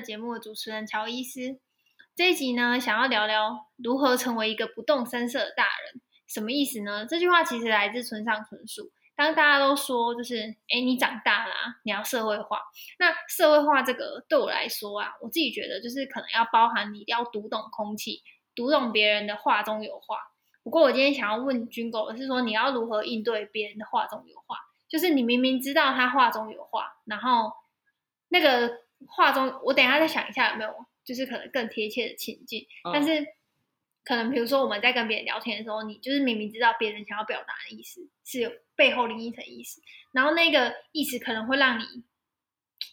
节目的主持人乔伊斯。这一集呢，想要聊聊如何成为一个不动声色的大人，什么意思呢？这句话其实来自村上春树。当大家都说就是，哎，你长大了啊，你要社会化。那社会化这个对我来说啊，我自己觉得就是可能要包含你要读懂空气，读懂别人的话中有话。不过我今天想要问军狗的是说，你要如何应对别人的话中有话？就是你明明知道他话中有话，然后那个话中，我等一下再想一下有没有，就是可能更贴切的情境。嗯、但是可能比如说我们在跟别人聊天的时候，你就是明明知道别人想要表达的意思是有背后另一层意思，然后那个意思可能会让你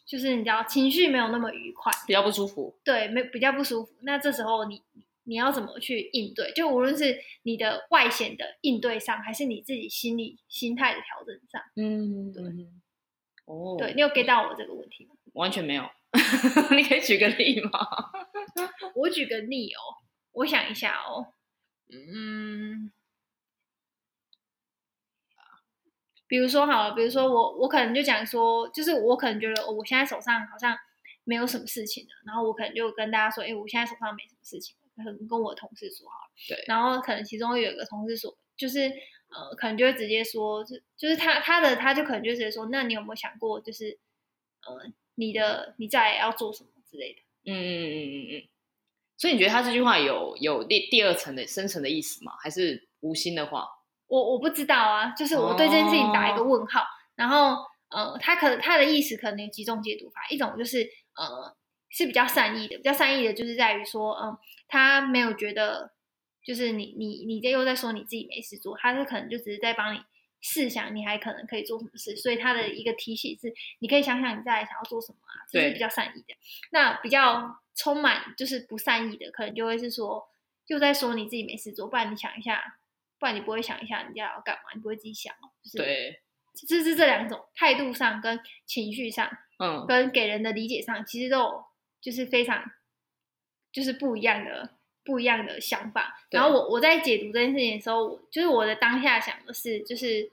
就是你知道情绪没有那么愉快，比较不舒服。对，没比较不舒服。那这时候你。你要怎么去应对？就无论是你的外显的应对上，还是你自己心理心态的调整上，嗯，对，哦，对，你有 get 到我这个问题吗？完全没有，你可以举个例吗？我举个例哦，我想一下哦，嗯，比如说好了，比如说我我可能就讲说，就是我可能觉得，哦，我现在手上好像没有什么事情了，然后我可能就跟大家说，哎，我现在手上没什么事情。可能跟我同事说好了，对，然后可能其中有一个同事说，就是呃，可能就会直接说，就就是他他的他就可能就直接说，那你有没有想过，就是呃，你的你在要做什么之类的？嗯嗯嗯嗯嗯。所以你觉得他这句话有有第第二层的深层的意思吗？还是无心的话？我我不知道啊，就是我对这件事情打一个问号。哦、然后呃，他可他的意思可能有几种解读法，一种就是呃是比较善意的，比较善意的就是在于说嗯。呃他没有觉得，就是你你你这又在说你自己没事做，他是可能就只是在帮你试想你还可能可以做什么事，所以他的一个提醒是，你可以想想你在想要做什么啊，这是比较善意的。那比较充满就是不善意的，可能就会是说又在说你自己没事做，不然你想一下，不然你不会想一下人家要干嘛，你不会自己想哦。就是、对，这是这两种态度上跟情绪上，嗯，跟给人的理解上，其实都有就是非常。就是不一样的不一样的想法，然后我我在解读这件事情的时候，就是我的当下想的是，就是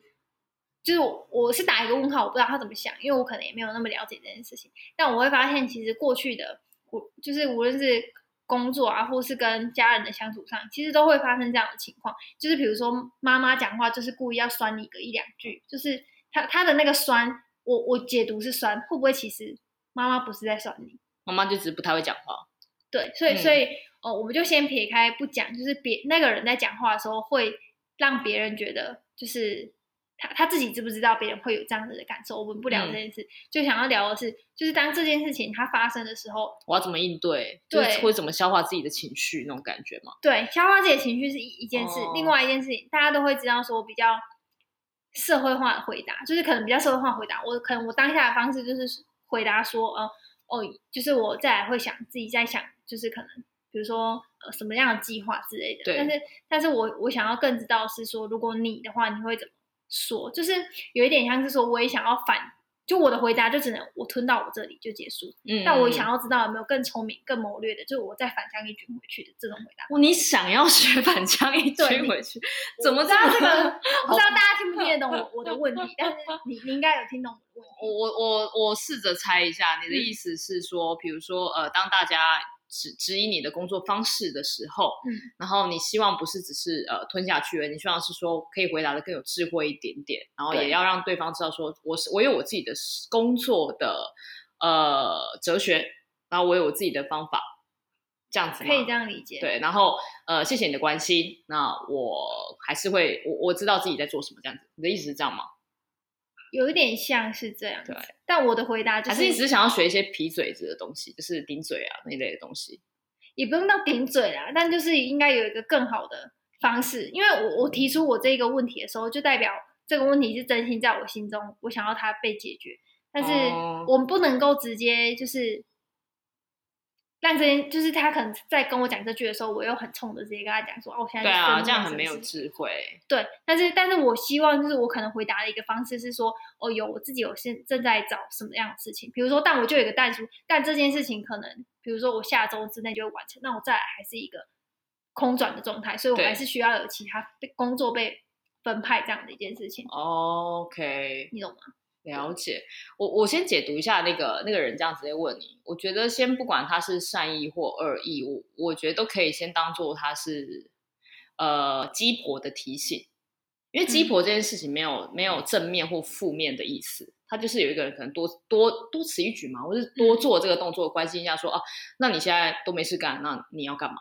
就是我我是打一个问号，我不知道他怎么想，因为我可能也没有那么了解这件事情。但我会发现，其实过去的我就是无论是工作啊，或是跟家人的相处上，其实都会发生这样的情况。就是比如说妈妈讲话，就是故意要酸你个一两句，就是他他的那个酸，我我解读是酸，会不会其实妈妈不是在酸你？妈妈就只是不太会讲话。对，所以所以哦、呃，我们就先撇开不讲，就是别那个人在讲话的时候，会让别人觉得就是他他自己知不知道别人会有这样子的感受？我们不聊这件事，嗯、就想要聊的是，就是当这件事情它发生的时候，我要怎么应对？对，就是、会怎么消化自己的情绪那种感觉吗？对，消化自己的情绪是一一件事，哦、另外一件事情大家都会知道说比较社会化的回答，就是可能比较社会化回答。我可能我当下的方式就是回答说，呃哦，就是我再来会想自己在想。就是可能，比如说呃什么样的计划之类的，但是，但是我我想要更知道是说，如果你的话，你会怎么说？就是有一点像是说，我也想要反，就我的回答就只能我吞到我这里就结束。嗯。但我想要知道有没有更聪明、更谋略的，就是我再反将一军回去的这种回答。你想要学 反将一军回去？怎么知道这个？我不知道大家听不听得懂我我的问题，但是你你应该有听懂。我我我我试着猜一下，你的意思是说，比如说呃，当大家。指指引你的工作方式的时候，嗯，然后你希望不是只是呃吞下去了，你希望是说可以回答的更有智慧一点点，然后也要让对方知道说我是我有我自己的工作的呃哲学，然后我有我自己的方法，这样子可以这样理解。对，然后呃谢谢你的关心，那我还是会我我知道自己在做什么，这样子，你的意思是这样吗？有一点像是这样，对。但我的回答就是，还是你只是想要学一些皮嘴子的东西，就是顶嘴啊那一类的东西，也不用到顶嘴啊。但就是应该有一个更好的方式，因为我我提出我这个问题的时候，就代表这个问题是真心在我心中，我想要它被解决。但是我们不能够直接就是。但这件就是他可能在跟我讲这句的时候，我又很冲的直接跟他讲说：“哦，我现在对啊，这样很没有智慧。”对，但是但是我希望就是我可能回答的一个方式是说：“哦，有我自己有现正在找什么样的事情，比如说，但我就有一个但书，但这件事情可能，比如说我下周之内就会完成，那我再来还是一个空转的状态，所以我还是需要有其他被工作被分派这样的一件事情。” OK，你懂吗？了解，我我先解读一下那个那个人这样直接问你，我觉得先不管他是善意或恶意，我我觉得都可以先当做他是呃鸡婆的提醒，因为鸡婆这件事情没有、嗯、没有正面或负面的意思，他就是有一个人可能多多多此一举嘛，或是多做这个动作关心一下说，啊，那你现在都没事干，那你要干嘛？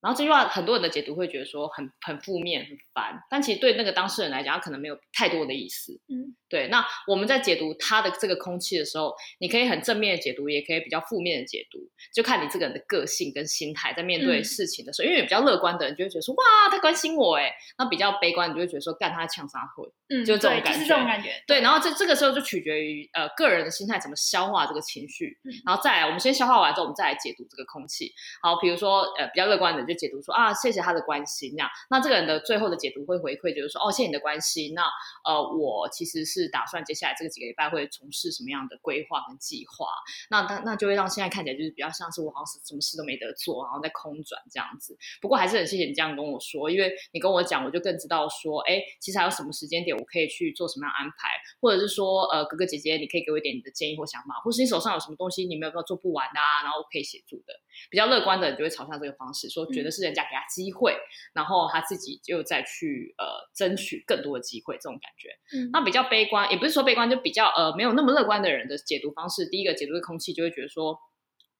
然后这句话很多人的解读会觉得说很很负面很烦，但其实对那个当事人来讲，他可能没有太多的意思。嗯，对。那我们在解读他的这个空气的时候，你可以很正面的解读，也可以比较负面的解读，就看你这个人的个性跟心态在面对事情的时候。嗯、因为比较乐观的人就会觉得说哇，他关心我哎，那比较悲观你就会觉得说干他呛啥会，嗯，就这种感觉，就是这种感觉。对，然后这这个时候就取决于呃个人的心态怎么消化这个情绪，嗯、然后再来我们先消化完之后，我们再来解读这个空气。好，比如说呃比较乐观的人就解读说啊。谢谢他的关心，那，那这个人的最后的解读会回馈，就是说，哦，谢谢你的关心。那呃，我其实是打算接下来这个几个礼拜会从事什么样的规划跟计划。那那那就会让现在看起来就是比较像是我好像是什么事都没得做，然后在空转这样子。不过还是很谢谢你这样跟我说，因为你跟我讲，我就更知道说，哎，其实还有什么时间点我可以去做什么样安排，或者是说，呃，哥哥姐姐，你可以给我一点你的建议或想法，或是你手上有什么东西你没有办法做不完的啊，然后我可以协助的。比较乐观的人就会朝向这个方式，说觉得是人家给他机会，嗯、然后他自己就再去呃争取更多的机会，这种感觉。嗯，那比较悲观，也不是说悲观，就比较呃没有那么乐观的人的解读方式，第一个解读的空气就会觉得说，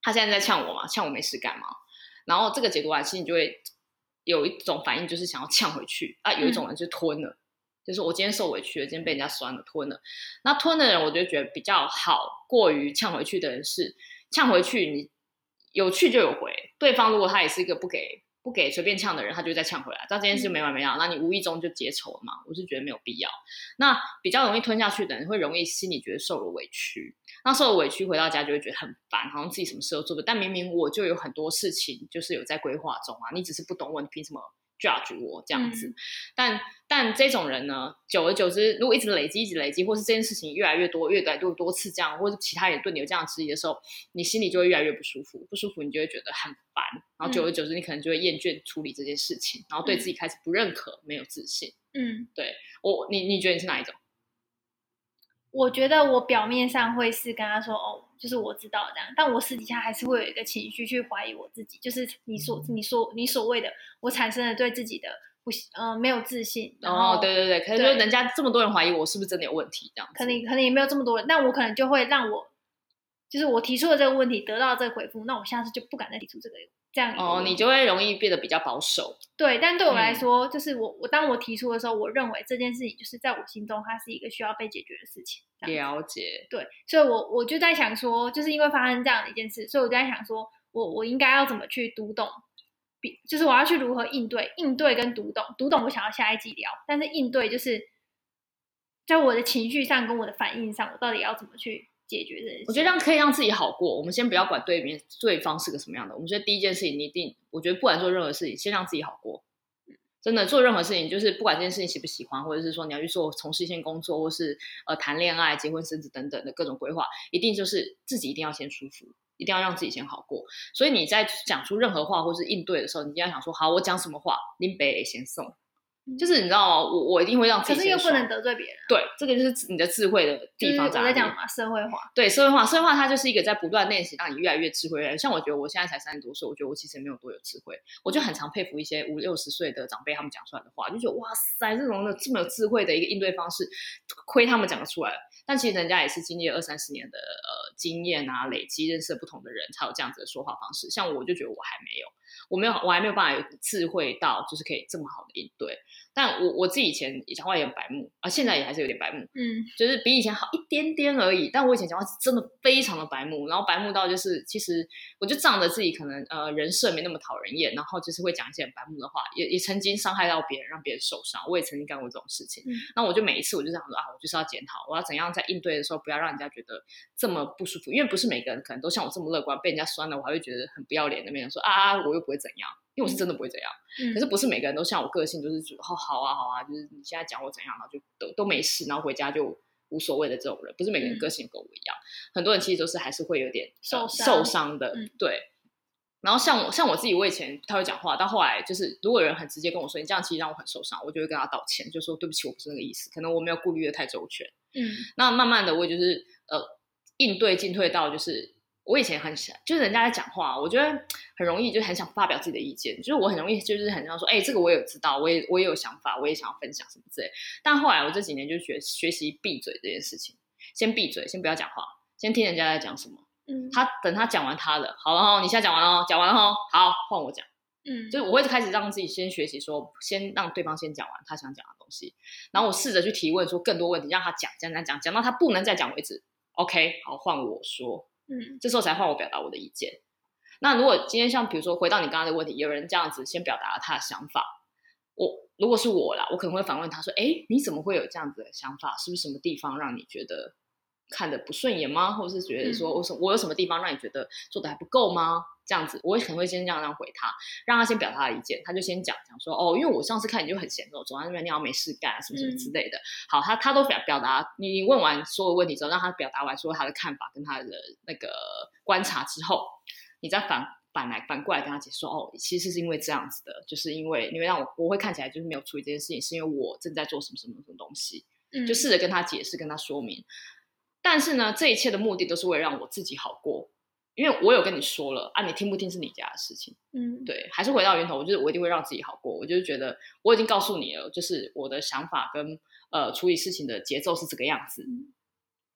他现在在呛我嘛，呛我没事干嘛？然后这个解读完，心里就会有一种反应，就是想要呛回去啊。有一种人就吞了，嗯、就是我今天受委屈了，今天被人家酸了，吞了。那吞的人，我就觉得比较好过于呛回去的人是呛回去你。有去就有回，对方如果他也是一个不给不给随便呛的人，他就再呛回来，但这件事就没完没了，嗯、那你无意中就结仇了嘛？我是觉得没有必要。那比较容易吞下去的人，会容易心里觉得受了委屈，那受了委屈回到家就会觉得很烦，好像自己什么事都做不，但明明我就有很多事情就是有在规划中啊，你只是不懂我，你凭什么？judge 我这样子，嗯、但但这种人呢，久而久之，如果一直累积，一直累积，或是这件事情越来越多，越来越多多次这样，或者其他人对你有这样质疑的时候，你心里就会越来越不舒服，不舒服，你就会觉得很烦，然后久而久之，你可能就会厌倦处理这件事情，嗯、然后对自己开始不认可，没有自信。嗯，对我，你你觉得你是哪一种？我觉得我表面上会是跟他说哦，就是我知道这样，但我私底下还是会有一个情绪去怀疑我自己，就是你所你所你所谓的我产生了对自己的不嗯、呃、没有自信。哦，对对对，可能就人家这么多人怀疑我是不是真的有问题这样？可能可能也没有这么多人，但我可能就会让我就是我提出了这个问题得到这个回复，那我下次就不敢再提出这个。这样哦，你就会容易变得比较保守。对，但对我来说，嗯、就是我我当我提出的时候，我认为这件事情就是在我心中，它是一个需要被解决的事情。了解。对，所以我我就在想说，就是因为发生这样的一件事，所以我就在想说，我我应该要怎么去读懂，比就是我要去如何应对，应对跟读懂，读懂我想要下一集聊，但是应对就是在我的情绪上跟我的反应上，我到底要怎么去。解决这件事，我觉得这样可以让自己好过。我们先不要管对面对方是个什么样的，我们觉得第一件事情，你一定，我觉得不管做任何事情，先让自己好过。真的做任何事情，就是不管这件事情喜不喜欢，或者是说你要去做从事一些工作，或是呃谈恋爱、结婚、生子等等的各种规划，一定就是自己一定要先舒服，一定要让自己先好过。所以你在讲出任何话或是应对的时候，你一定要想说，好，我讲什么话，林北先送。就是你知道吗？我我一定会让自己，可是又不能得罪别人。对，这个就是你的智慧的地方在。我在讲嘛，社会化。对，社会化，社会化它就是一个在不断练习，让你越来越智慧。像我觉得我现在才三十多岁，我觉得我其实也没有多有智慧。我就很常佩服一些五六十岁的长辈，他们讲出来的话，就觉得哇塞，这种的这么有智慧的一个应对方式，亏他们讲得出来了。但其实人家也是经历了二三十年的呃经验啊，累积认识不同的人，才有这样子的说话方式。像我就觉得我还没有，我没有，我还没有办法有智慧到就是可以这么好的应对。但我我自己以前讲话也很白目啊，现在也还是有点白目，嗯，就是比以前好一点点而已。但我以前讲话是真的非常的白目，然后白目到就是其实我就仗着自己可能呃人设没那么讨人厌，然后就是会讲一些很白目的话，也也曾经伤害到别人，让别人受伤。我也曾经干过这种事情。嗯，那我就每一次我就这样说啊，我就是要检讨，我要怎样在应对的时候不要让人家觉得这么不舒服，因为不是每个人可能都像我这么乐观，被人家酸了我还会觉得很不要脸的那种说啊，我又不会怎样。因为我是真的不会这样，嗯、可是不是每个人都像我个性，就是觉得好好啊好啊，就是你现在讲我怎样，然后就都都没事，然后回家就无所谓的这种人，不是每个人个性跟我一样，嗯、很多人其实都是还是会有点受受伤的，嗯、对。然后像我像我自己，我以前不太会讲话，到后来就是如果有人很直接跟我说你这样，其实让我很受伤，我就会跟他道歉，就说对不起，我不是那个意思，可能我没有顾虑的太周全。嗯，那慢慢的我就是呃应对进退到就是我以前很想就是人家在讲话，我觉得很容易就很想发表自己的意见，就是我很容易就是很想说，哎，这个我也有知道，我也我也有想法，我也想要分享什么之类。但后来我这几年就学学习闭嘴这件事情，先闭嘴，先不要讲话，先听人家在讲什么。嗯，他等他讲完他的，好了哈，你现在讲完了，讲完了哈，好，换我讲。嗯，就是我会开始让自己先学习说，先让对方先讲完他想讲的东西，然后我试着去提问，说更多问题，让他讲，讲讲讲，讲到他不能再讲为止。OK，好，换我说。嗯，这时候才换我表达我的意见。那如果今天像比如说回到你刚刚的问题，有人这样子先表达了他的想法，我如果是我啦，我可能会反问他说：“哎，你怎么会有这样子的想法？是不是什么地方让你觉得？”看的不顺眼吗？或者是觉得说，我什我有什么地方让你觉得做的还不够吗？这样子，我可能会先这样这样回他，让他先表达意见，他就先讲讲说，哦，因为我上次看你就很闲哦，走在那边你要没事干，什么什么之类的。好，他他都表表达，你问完所有问题之后，让他表达完说他的看法跟他的那个观察之后，你再反反来反过来跟他解释说，哦，其实是因为这样子的，就是因为因为让我我会看起来就是没有处理这件事情，是因为我正在做什么什么什么东西，就试着跟他解释，跟他说明。但是呢，这一切的目的都是为了让我自己好过，因为我有跟你说了啊，你听不听是你家的事情，嗯，对，还是回到源头，我就是我一定会让自己好过，我就是觉得我已经告诉你了，就是我的想法跟呃处理事情的节奏是这个样子，嗯，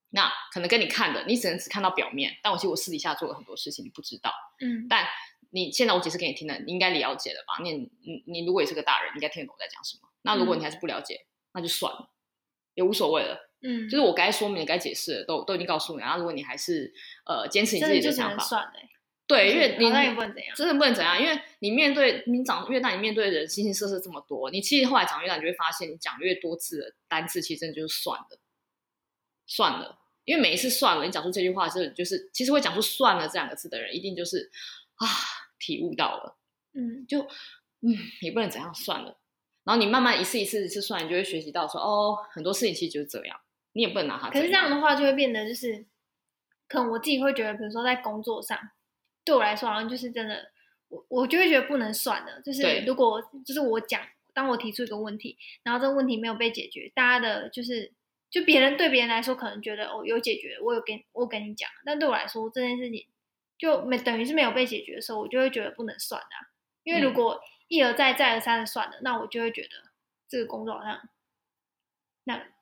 那可能跟你看的，你只能只看到表面，但我其实我私底下做了很多事情，你不知道，嗯，但你现在我解释给你听了，你应该了解了吧？你你你如果也是个大人，应该听得懂我在讲什么。那如果你还是不了解，那就算了，也无所谓了。嗯，就是我该说明的、该解释的都都已经告诉你。然后，如果你还是呃坚持你自己的想法，算对，因为你那也不能怎样，真的不能怎样，因为你面对你长越大，你面对的人形形色色这么多，你其实后来长越大，你就会发现，你讲越多次的单字，其实真的就是算了，算了。因为每一次算了，你讲出这句话是就是，其实会讲出算了这两个字的人，一定就是啊体悟到了，嗯，就嗯也不能怎样算了。然后你慢慢一次一次一次算，你就会学习到说，哦，很多事情其实就是这样。你也不能拿他。可是这样的话，就会变得就是，可能我自己会觉得，比如说在工作上，对我来说好像就是真的，我我就会觉得不能算的。就是如果就是我讲，当我提出一个问题，然后这个问题没有被解决，大家的就是就别人对别人来说可能觉得哦有解决，我有跟我跟你讲，但对我来说这件事情就没等于是没有被解决的时候，我就会觉得不能算的。因为如果一而再再而三的算了，那我就会觉得这个工作好像那。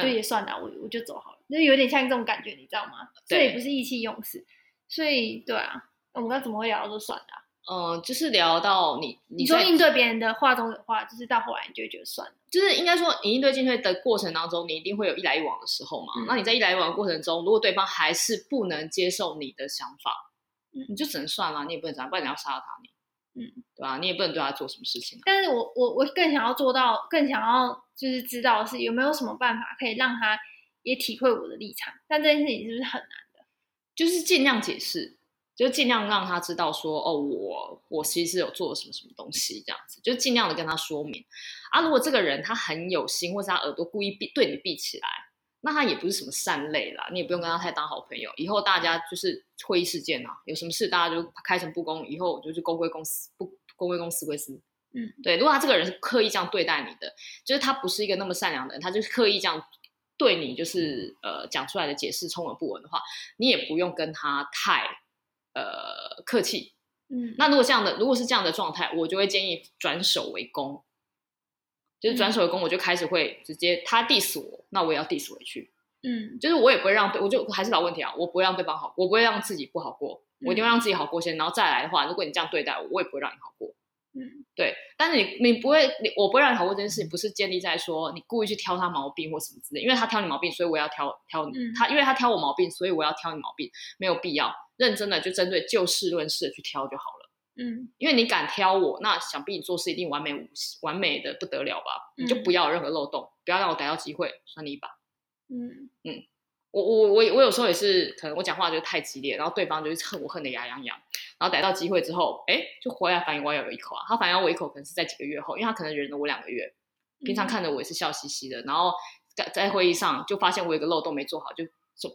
就也算了，我我就走好了，就有点像这种感觉，你知道吗？这也不是意气用事，所以对啊，我们刚怎么会聊到说算了？嗯，就是聊到你，你说应对别人的话中有话，就是到后来你就会觉得算了，就是应该说你应对进退的过程当中，你一定会有一来一往的时候嘛。嗯、那你在一来一往的过程中，如果对方还是不能接受你的想法，嗯、你就只能算了，你也不能这样，不然你要杀了他你。嗯，对吧？你也不能对他做什么事情啊。但是我我我更想要做到，更想要就是知道是有没有什么办法可以让他也体会我的立场。但这件事情是不是很难的？就是尽量解释，就尽量让他知道说，哦，我我其实有做了什么什么东西，这样子，就尽量的跟他说明。啊，如果这个人他很有心，或是他耳朵故意闭对你闭起来。那他也不是什么善类啦，你也不用跟他太当好朋友。以后大家就是会议事件啊，有什么事大家就开诚布公，以后就是公归公，私不公归公，私归私。嗯，对。如果他这个人是刻意这样对待你的，就是他不是一个那么善良的人，他就是刻意这样对你，就是呃讲出来的解释充耳不闻的话，你也不用跟他太呃客气。嗯，那如果这样的，如果是这样的状态，我就会建议转守为攻。就是转守为攻，我就开始会直接他 diss 我，那我也要 diss 回去。嗯，就是我也不会让对，我就还是老问题啊，我不会让对方好，我不会让自己不好过，嗯、我一定会让自己好过先，然后再来的话，如果你这样对待我，我也不会让你好过。嗯，对。但是你你不会，你我不会让你好过这件事情，不是建立在说你故意去挑他毛病或什么之类，因为他挑你毛病，所以我要挑挑你。他因为他挑我毛病，所以我要挑你毛病，没有必要。认真的就针对就事论事的去挑就好了。嗯，因为你敢挑我，那想必你做事一定完美无完美的不得了吧？嗯、你就不要有任何漏洞，不要让我逮到机会，算你一把。嗯嗯，我我我我有时候也是，可能我讲话就太激烈，然后对方就是恨我恨得牙痒痒，然后逮到机会之后，哎，就回来反咬我一口啊。他反咬我一口，可能是在几个月后，因为他可能忍了我两个月，平常看着我也是笑嘻嘻的，然后在在会议上就发现我有个漏洞没做好，就。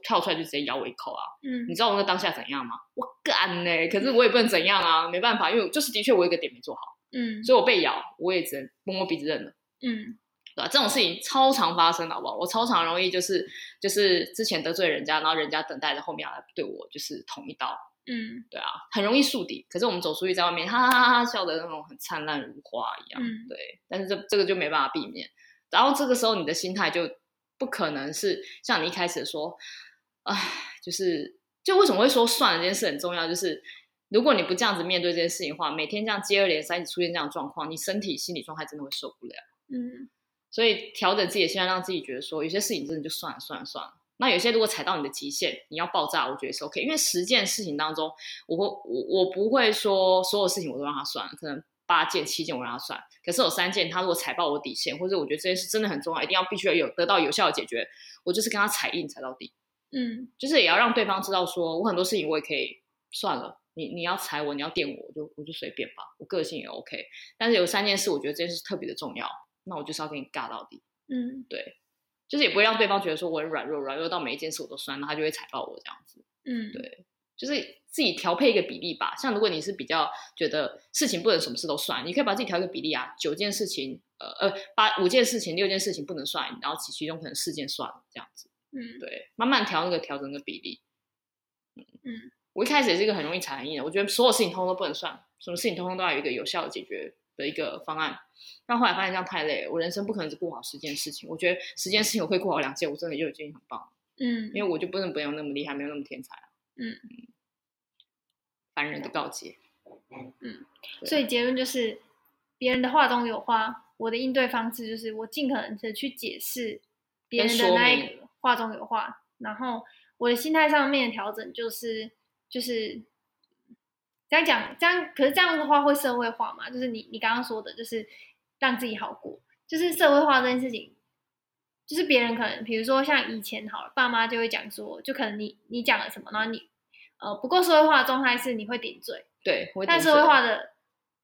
跳出来就直接咬我一口啊！嗯，你知道我那当下怎样吗？我干呢？可是我也不能怎样啊，没办法，因为就是的确我有一个点没做好，嗯，所以我被咬，我也只能摸摸鼻子认了，嗯，对吧？这种事情超常发生，好不好？我超常容易就是就是之前得罪人家，然后人家等待着后面要来对我就是捅一刀。嗯，对啊，很容易树敌。可是我们走出去在外面，哈哈哈哈笑的那种很灿烂如花一样。嗯，对。但是这这个就没办法避免。然后这个时候你的心态就不可能是像你一开始说，唉，就是就为什么会说算了这件事很重要，就是如果你不这样子面对这件事情的话，每天这样接二连三出现这样的状况，你身体心理状态真的会受不了。嗯，所以调整自己的心态，让自己觉得说有些事情真的就算了算了算了。那有些如果踩到你的极限，你要爆炸，我觉得是 OK。因为十件事情当中，我会我我不会说所有事情我都让他算，可能八件七件我让他算。可是有三件，他如果踩爆我底线，或者我觉得这件事真的很重要，一定要必须要有得到有效的解决，我就是跟他踩硬踩到底。嗯，就是也要让对方知道说，我很多事情我也可以算了。你你要踩我，你要电我，我就我就随便吧，我个性也 OK。但是有三件事，我觉得这件事特别的重要，那我就是要跟你尬到底。嗯，对。就是也不会让对方觉得说我很软弱，软弱到每一件事我都酸，那他就会踩爆我这样子。嗯，对，就是自己调配一个比例吧。像如果你是比较觉得事情不能什么事都算，你可以把自己调一个比例啊，九件事情，呃呃，八五件事情，六件事情不能算，然后其其中可能四件算了这样子。嗯，对，慢慢调那个调整的比例。嗯嗯，我一开始也是一个很容易踩很硬的，我觉得所有事情通通都不能算，什么事情通通都要有一个有效的解决的一个方案。但后来发现这样太累了，我人生不可能只顾好十件事情。我觉得十件事情我会顾好两件，我真的就已经很棒。嗯，因为我就不能不用那么厉害，没有那么天才啊。嗯嗯，凡人的告诫。嗯，所以结论就是，别人的话中有话，我的应对方式就是我尽可能的去解释别人的那一个话中有话，然后我的心态上面的调整就是就是。这样讲，这样可是这样的话会社会化嘛？就是你你刚刚说的，就是让自己好过，就是社会化这件事情，就是别人可能，比如说像以前好了，爸妈就会讲说，就可能你你讲了什么，然后你呃不够社会化的状态是你会顶嘴，对，但社会化的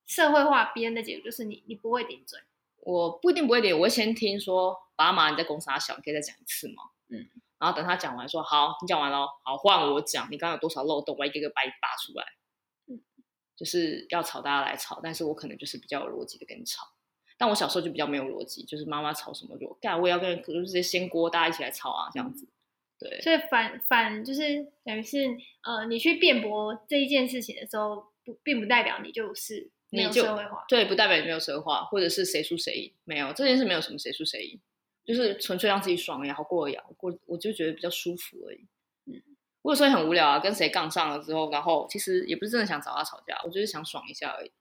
社会化别人的解读就是你你不会顶嘴，我不一定不会顶，我会先听说爸妈你在公司他小，你可以再讲一次吗？嗯，然后等他讲完说好，你讲完了，好换我讲，你刚刚有多少漏洞，我一个个把你扒出来。就是要吵，大家来吵，但是我可能就是比较有逻辑的跟你吵。但我小时候就比较没有逻辑，就是妈妈吵什么就干，我也要跟人，可能直接掀锅，大家一起来吵啊，这样子。对，所以反反就是等于是呃，你去辩驳这一件事情的时候，不并不代表你就是没有社会化，对，不代表你没有社会化，或者是谁输谁赢，没有这件事没有什么谁输谁赢，就是纯粹让自己爽也好过也好过，我就觉得比较舒服而已。我有时候也很无聊啊，跟谁杠上了之后，然后其实也不是真的想找他吵架，我就是想爽一下而已，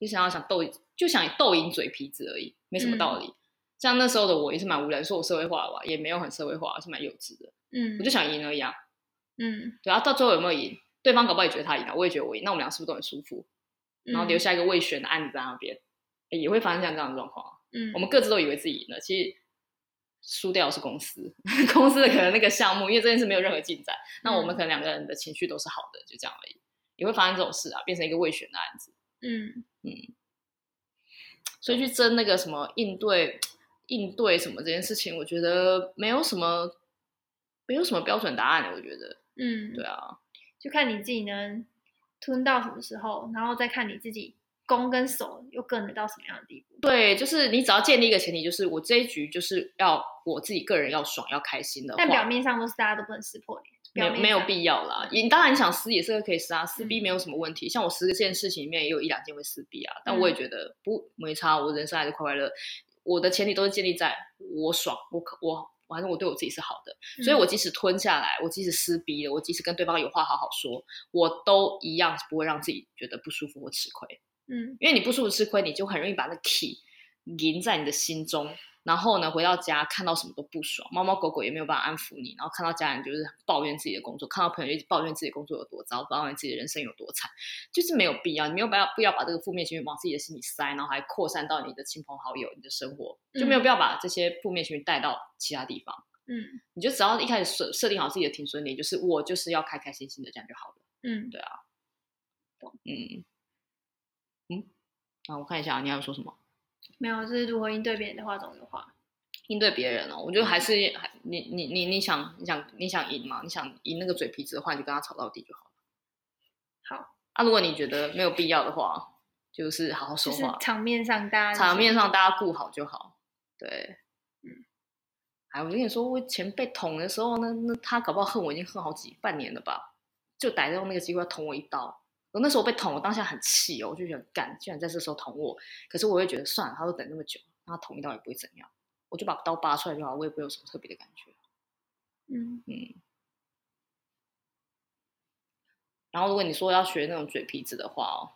就想要想斗，就想斗赢嘴皮子而已，没什么道理。嗯、像那时候的我也是蛮无聊，说我社会化了吧，也没有很社会化，是蛮幼稚的。嗯，我就想赢而已啊。嗯，对啊，到最后有没有赢？对方搞不好也觉得他赢了，我也觉得我赢，那我们俩是不是都很舒服？然后留下一个未选的案子在那边，嗯、也会发生像这样的状况。嗯，我们各自都以为自己赢了，其实。输掉的是公司，公司的可能那个项目，因为这件事没有任何进展，嗯、那我们可能两个人的情绪都是好的，就这样而已，也会发生这种事啊，变成一个未选的案子。嗯嗯，所以去争那个什么应对应对什么这件事情，我觉得没有什么没有什么标准答案，我觉得，嗯，对啊，就看你自己能吞到什么时候，然后再看你自己。攻跟守又更能到什么样的地步？对，就是你只要建立一个前提，就是我这一局就是要我自己个人要爽要开心的。但表面上都是大家都不能撕破脸，没有没有必要啦。你当然你想撕也是可以撕啊，撕逼没有什么问题。嗯、像我十件事情里面也有一两件会撕逼啊，但我也觉得不没差，我人生还是快快乐。我的前提都是建立在我爽，我可我反正我对我自己是好的，嗯、所以我即使吞下来，我即使撕逼了，我即使跟对方有话好好说，我都一样不会让自己觉得不舒服或吃亏。嗯，因为你不舒服吃亏，你就很容易把那 key 赢在你的心中，然后呢，回到家看到什么都不爽，猫猫狗狗也没有办法安抚你，然后看到家人就是抱怨自己的工作，看到朋友一直抱怨自己的工作有多糟，抱怨自己的人生有多惨，就是没有必要，你没有必要不要把这个负面情绪往自己的心里塞，然后还扩散到你的亲朋好友、你的生活，就没有必要把这些负面情绪带到其他地方。嗯，你就只要一开始设设定好自己的停损点，就是我就是要开开心心的这样就好了。嗯，对啊，嗯。嗯，啊，我看一下，你还要说什么？没有，就是如何应对别人的话中有话。应对别人哦，我觉得还是还你你你你想你想你想赢嘛？你想赢那个嘴皮子的话，你就跟他吵到底就好了。好啊，如果你觉得没有必要的话，就是好好说话。场面上大家场面上大家顾好就好。对，嗯哎，我跟你说，我前被捅的时候呢，那他搞不好恨我已经恨好几半年了吧，就逮到那个机会要捅我一刀。我那时候被捅，我当下很气哦，我就觉得干，居然在这时候捅我。可是我也觉得算了，他都等那么久，他捅一刀也不会怎样，我就把刀拔出来就好，我也不会有什么特别的感觉。嗯嗯。然后如果你说要学那种嘴皮子的话哦，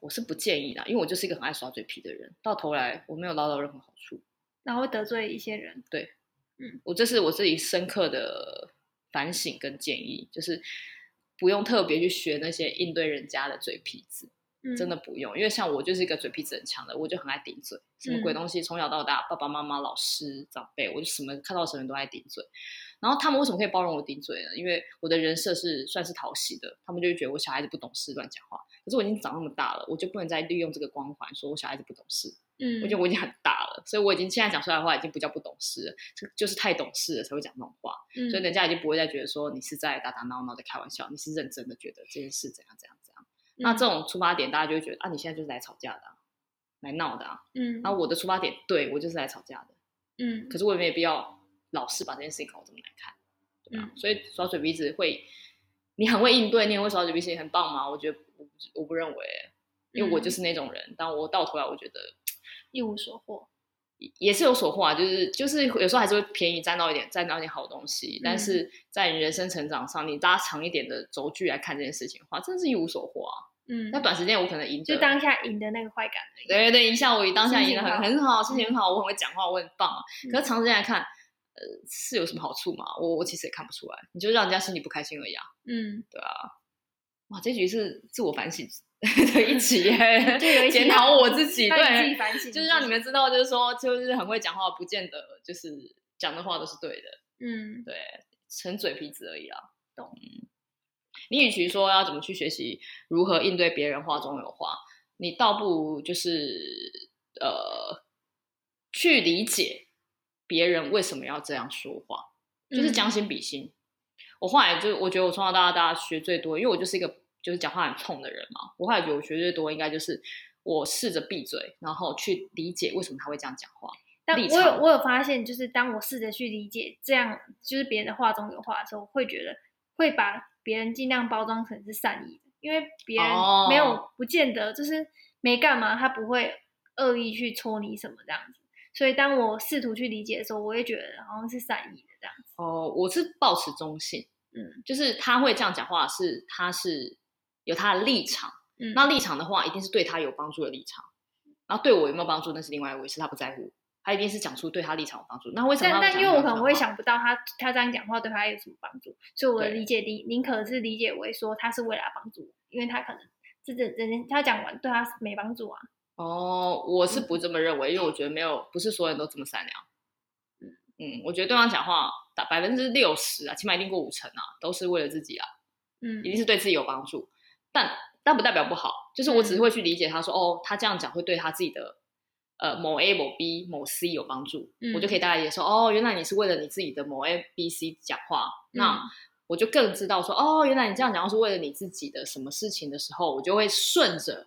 我是不建议的，因为我就是一个很爱耍嘴皮的人，到头来我没有捞到任何好处，然后会得罪一些人。对。嗯，我这是我自己深刻的反省跟建议，就是不用特别去学那些应对人家的嘴皮子，嗯，真的不用，因为像我就是一个嘴皮子很强的，我就很爱顶嘴，什么鬼东西，从小到大，爸爸妈妈、老师、长辈，我就什么看到什么都爱顶嘴。然后他们为什么可以包容我顶嘴呢？因为我的人设是算是讨喜的，他们就会觉得我小孩子不懂事，乱讲话。可是我已经长那么大了，我就不能再利用这个光环说我小孩子不懂事。嗯，我觉得我已经很大了，所以我已经现在讲出来的话已经不叫不懂事了，就就是太懂事了才会讲那种话。嗯，所以人家已经不会再觉得说你是在打打闹闹在开玩笑，你是认真的觉得这件事怎样怎样怎样。嗯，那这种出发点，大家就会觉得啊，你现在就是来吵架的啊，来闹的啊。嗯，然后我的出发点，对，我就是来吵架的。嗯，可是我也没有必要老是把这件事情搞这么难看，对吧？嗯，所以耍嘴皮子会，你很会应对，你也会耍嘴皮子，也很棒吗？我觉得我不我不认为，因为我就是那种人，嗯，但我到头来我觉得。一无所获，也是有所获啊，就是就是有时候还是会便宜占到一点，占到一点好东西。嗯、但是在你人生成长上，你拉长一点的轴距来看这件事情的话，真的是一无所获啊。嗯，那短时间我可能赢，就当下赢的那个快感而已。对对对，一下我当下赢的很很好，心情很好，我很会讲话，我很棒啊。嗯、可是长时间来看，呃，是有什么好处吗？我我其实也看不出来，你就让人家心里不开心而已啊。嗯，对啊。哇，这局是自我反省。对，一起耶，就有一检讨我自己，对，就是让你们知道，就是说，就是很会讲话，不见得就是讲的话都是对的，嗯，对，逞嘴皮子而已啊，懂。你与其说要怎么去学习如何应对别人话中有话，你倒不如就是呃，去理解别人为什么要这样说话，就是将心比心。嗯、我后来就我觉得我从小到大，大家学最多，因为我就是一个。就是讲话很冲的人嘛，我后来觉得我学最多应该就是我试着闭嘴，然后去理解为什么他会这样讲话。但我有我有发现，就是当我试着去理解这样就是别人的话中有话的时候，我会觉得会把别人尽量包装成是善意的，因为别人没有不见得就是没干嘛，他不会恶意去戳你什么这样子。所以当我试图去理解的时候，我也觉得好像是善意的这样子。哦，我是保持中性，嗯，就是他会这样讲话是他是。有他的立场，嗯，那立场的话，一定是对他有帮助的立场。然后对我有没有帮助，那是另外一回事。他不在乎，他一定是讲出对他立场有帮助。那为什么他？但但因为我可能会想不到他他这样讲话对他有什么帮助，所以我的理解宁宁可是理解为说他是为了帮助，因为他可能这这人他讲完对他没帮助啊。哦，我是不这么认为，嗯、因为我觉得没有不是所有人都这么善良。嗯嗯，我觉得对方讲话打百分之六十啊，起码一定过五成啊，都是为了自己啊。嗯，一定是对自己有帮助。但但不代表不好，就是我只是会去理解他说，嗯、哦，他这样讲会对他自己的呃某 A 某 B 某 C 有帮助，嗯、我就可以大概理解说，哦，原来你是为了你自己的某 A B C 讲话，嗯、那我就更知道说，哦，原来你这样讲话是为了你自己的什么事情的时候，我就会顺着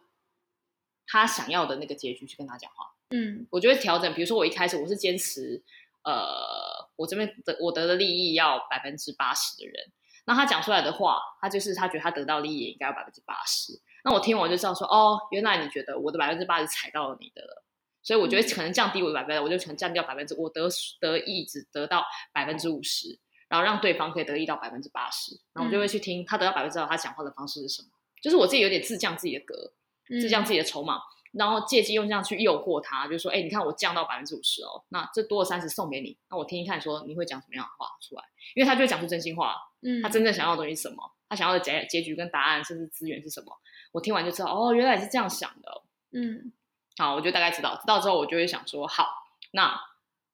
他想要的那个结局去跟他讲话，嗯，我就会调整，比如说我一开始我是坚持，呃，我这边得我得的利益要百分之八十的人。那他讲出来的话，他就是他觉得他得到利益也应该有百分之八十。那我听完就知道说，哦，原来你觉得我的百分之八十踩到了你的了，所以我觉得可能降低我的百分之，我就可能降掉百分之，我得得益只得到百分之五十，然后让对方可以得益到百分之八十。然后我就会去听他得到百分之二，他讲话的方式是什么？就是我自己有点自降自己的格，自降自己的筹码。然后借机用这样去诱惑他，就是说，哎，你看我降到百分之五十哦，那这多了三十送给你，那我听一看，说你会讲什么样的话出来？因为他就会讲出真心话，嗯，他真正想要的东西是什么？他想要的结结局跟答案，甚至资源是什么？我听完就知道，哦，原来是这样想的，嗯，好，我就大概知道，知道之后我就会想说，好，那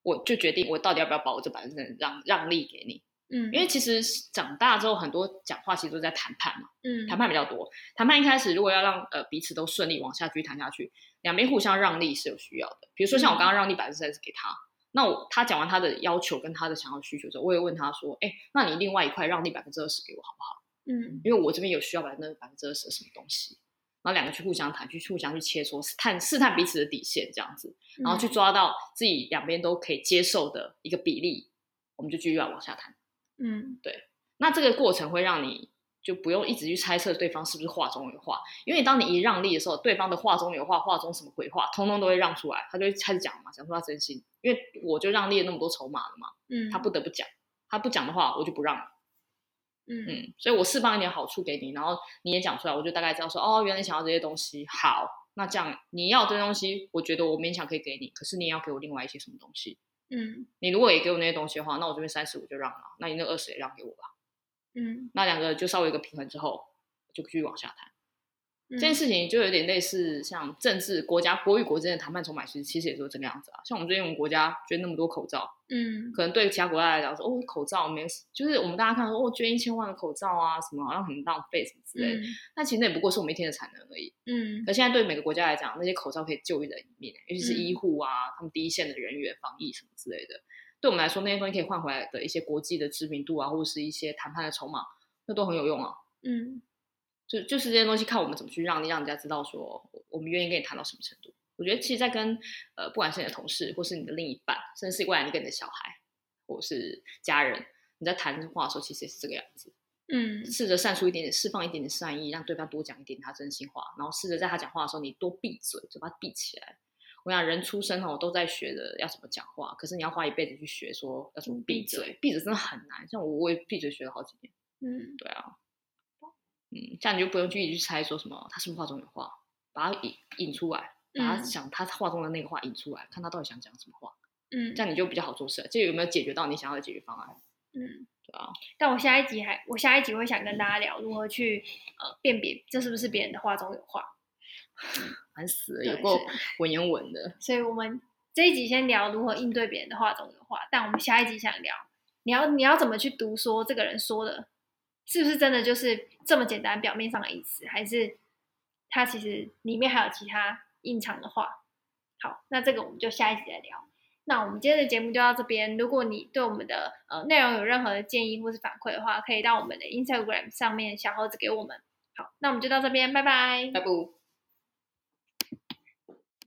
我就决定我到底要不要把我这百分之让让利给你。嗯，因为其实长大之后，很多讲话其实都在谈判嘛。嗯，谈判比较多。谈判一开始，如果要让呃彼此都顺利往下继续谈下去，两边互相让利是有需要的。比如说像我刚刚让利百分之三十给他，嗯、那我他讲完他的要求跟他的想要需求之后，我也问他说：“哎，那你另外一块让利百分之二十给我好不好？”嗯，因为我这边有需要百分之百分之二十的什么东西，然后两个去互相谈，去互相去切磋，探试探彼此的底线这样子，然后去抓到自己两边都可以接受的一个比例。我们就继续要往下谈。嗯，对。那这个过程会让你就不用一直去猜测对方是不是话中有话，因为当你一让利的时候，对方的话中有话，话中什么鬼话，通通都会让出来，他就会开始讲嘛，讲出他真心。因为我就让利了那么多筹码了嘛，嗯，他不得不讲，他不讲的话，我就不让了。嗯嗯，所以我释放一点好处给你，然后你也讲出来，我就大概知道说，哦，原来你想要这些东西。好，那这样你要这些东西，我觉得我勉强可以给你，可是你也要给我另外一些什么东西。嗯，你如果也给我那些东西的话，那我这边三十我就让了，那你那二十也让给我吧。嗯，那两个就稍微一个平衡之后，就继续往下谈。嗯、这件事情就有点类似像政治国家国与国之间的谈判筹码，其实其实也是这个样子啊。像我们最近我们国家捐那么多口罩，嗯，可能对其他国家来讲说，哦，口罩没有，就是我们大家看说，哦，捐一千万的口罩啊，什么好像很浪费什么之类的。嗯、但其实那也不过是我们一天的产能而已。嗯，可现在对每个国家来讲，那些口罩可以救一人一命，尤其是医护啊，嗯、他们第一线的人员防疫什么之类的，对我们来说，那些东西可以换回来的一些国际的知名度啊，或者是一些谈判的筹码，那都很有用啊。嗯。就就是这些东西，看我们怎么去让你让人家知道说，我们愿意跟你谈到什么程度。我觉得其实，在跟呃，不管是你的同事，或是你的另一半，甚至是未来你跟你的小孩，或是家人，你在谈话的时候，其实也是这个样子。嗯，试着散出一点点，释放一点点善意，让对方多讲一点他真心话，然后试着在他讲话的时候，你多闭嘴，嘴巴闭起来。我想人出生哦，都在学着要怎么讲话，可是你要花一辈子去学说要怎么闭嘴，闭嘴真的很难。像我，我也闭嘴学了好几年。嗯，对啊。嗯，这样你就不用去一直去猜说什么他是不是话中有话，把他引引出来，把他想他话中的那个话引出来，嗯、看他到底想讲什么话。嗯，这样你就比较好做事。这有没有解决到你想要的解决方案？嗯，对啊。但我下一集还，我下一集会想跟大家聊如何去呃辨别这是不是别人的话中有话。烦死了，有够文言文的。所以我们这一集先聊如何应对别人的话中有话，但我们下一集想聊你要你要怎么去读说这个人说的。是不是真的就是这么简单？表面上的意思，还是他其实里面还有其他隐藏的话？好，那这个我们就下一集再聊。那我们今天的节目就到这边。如果你对我们的呃内容有任何的建议或是反馈的话，可以到我们的 Instagram 上面小盒子给我们。好，那我们就到这边，拜拜，拜拜。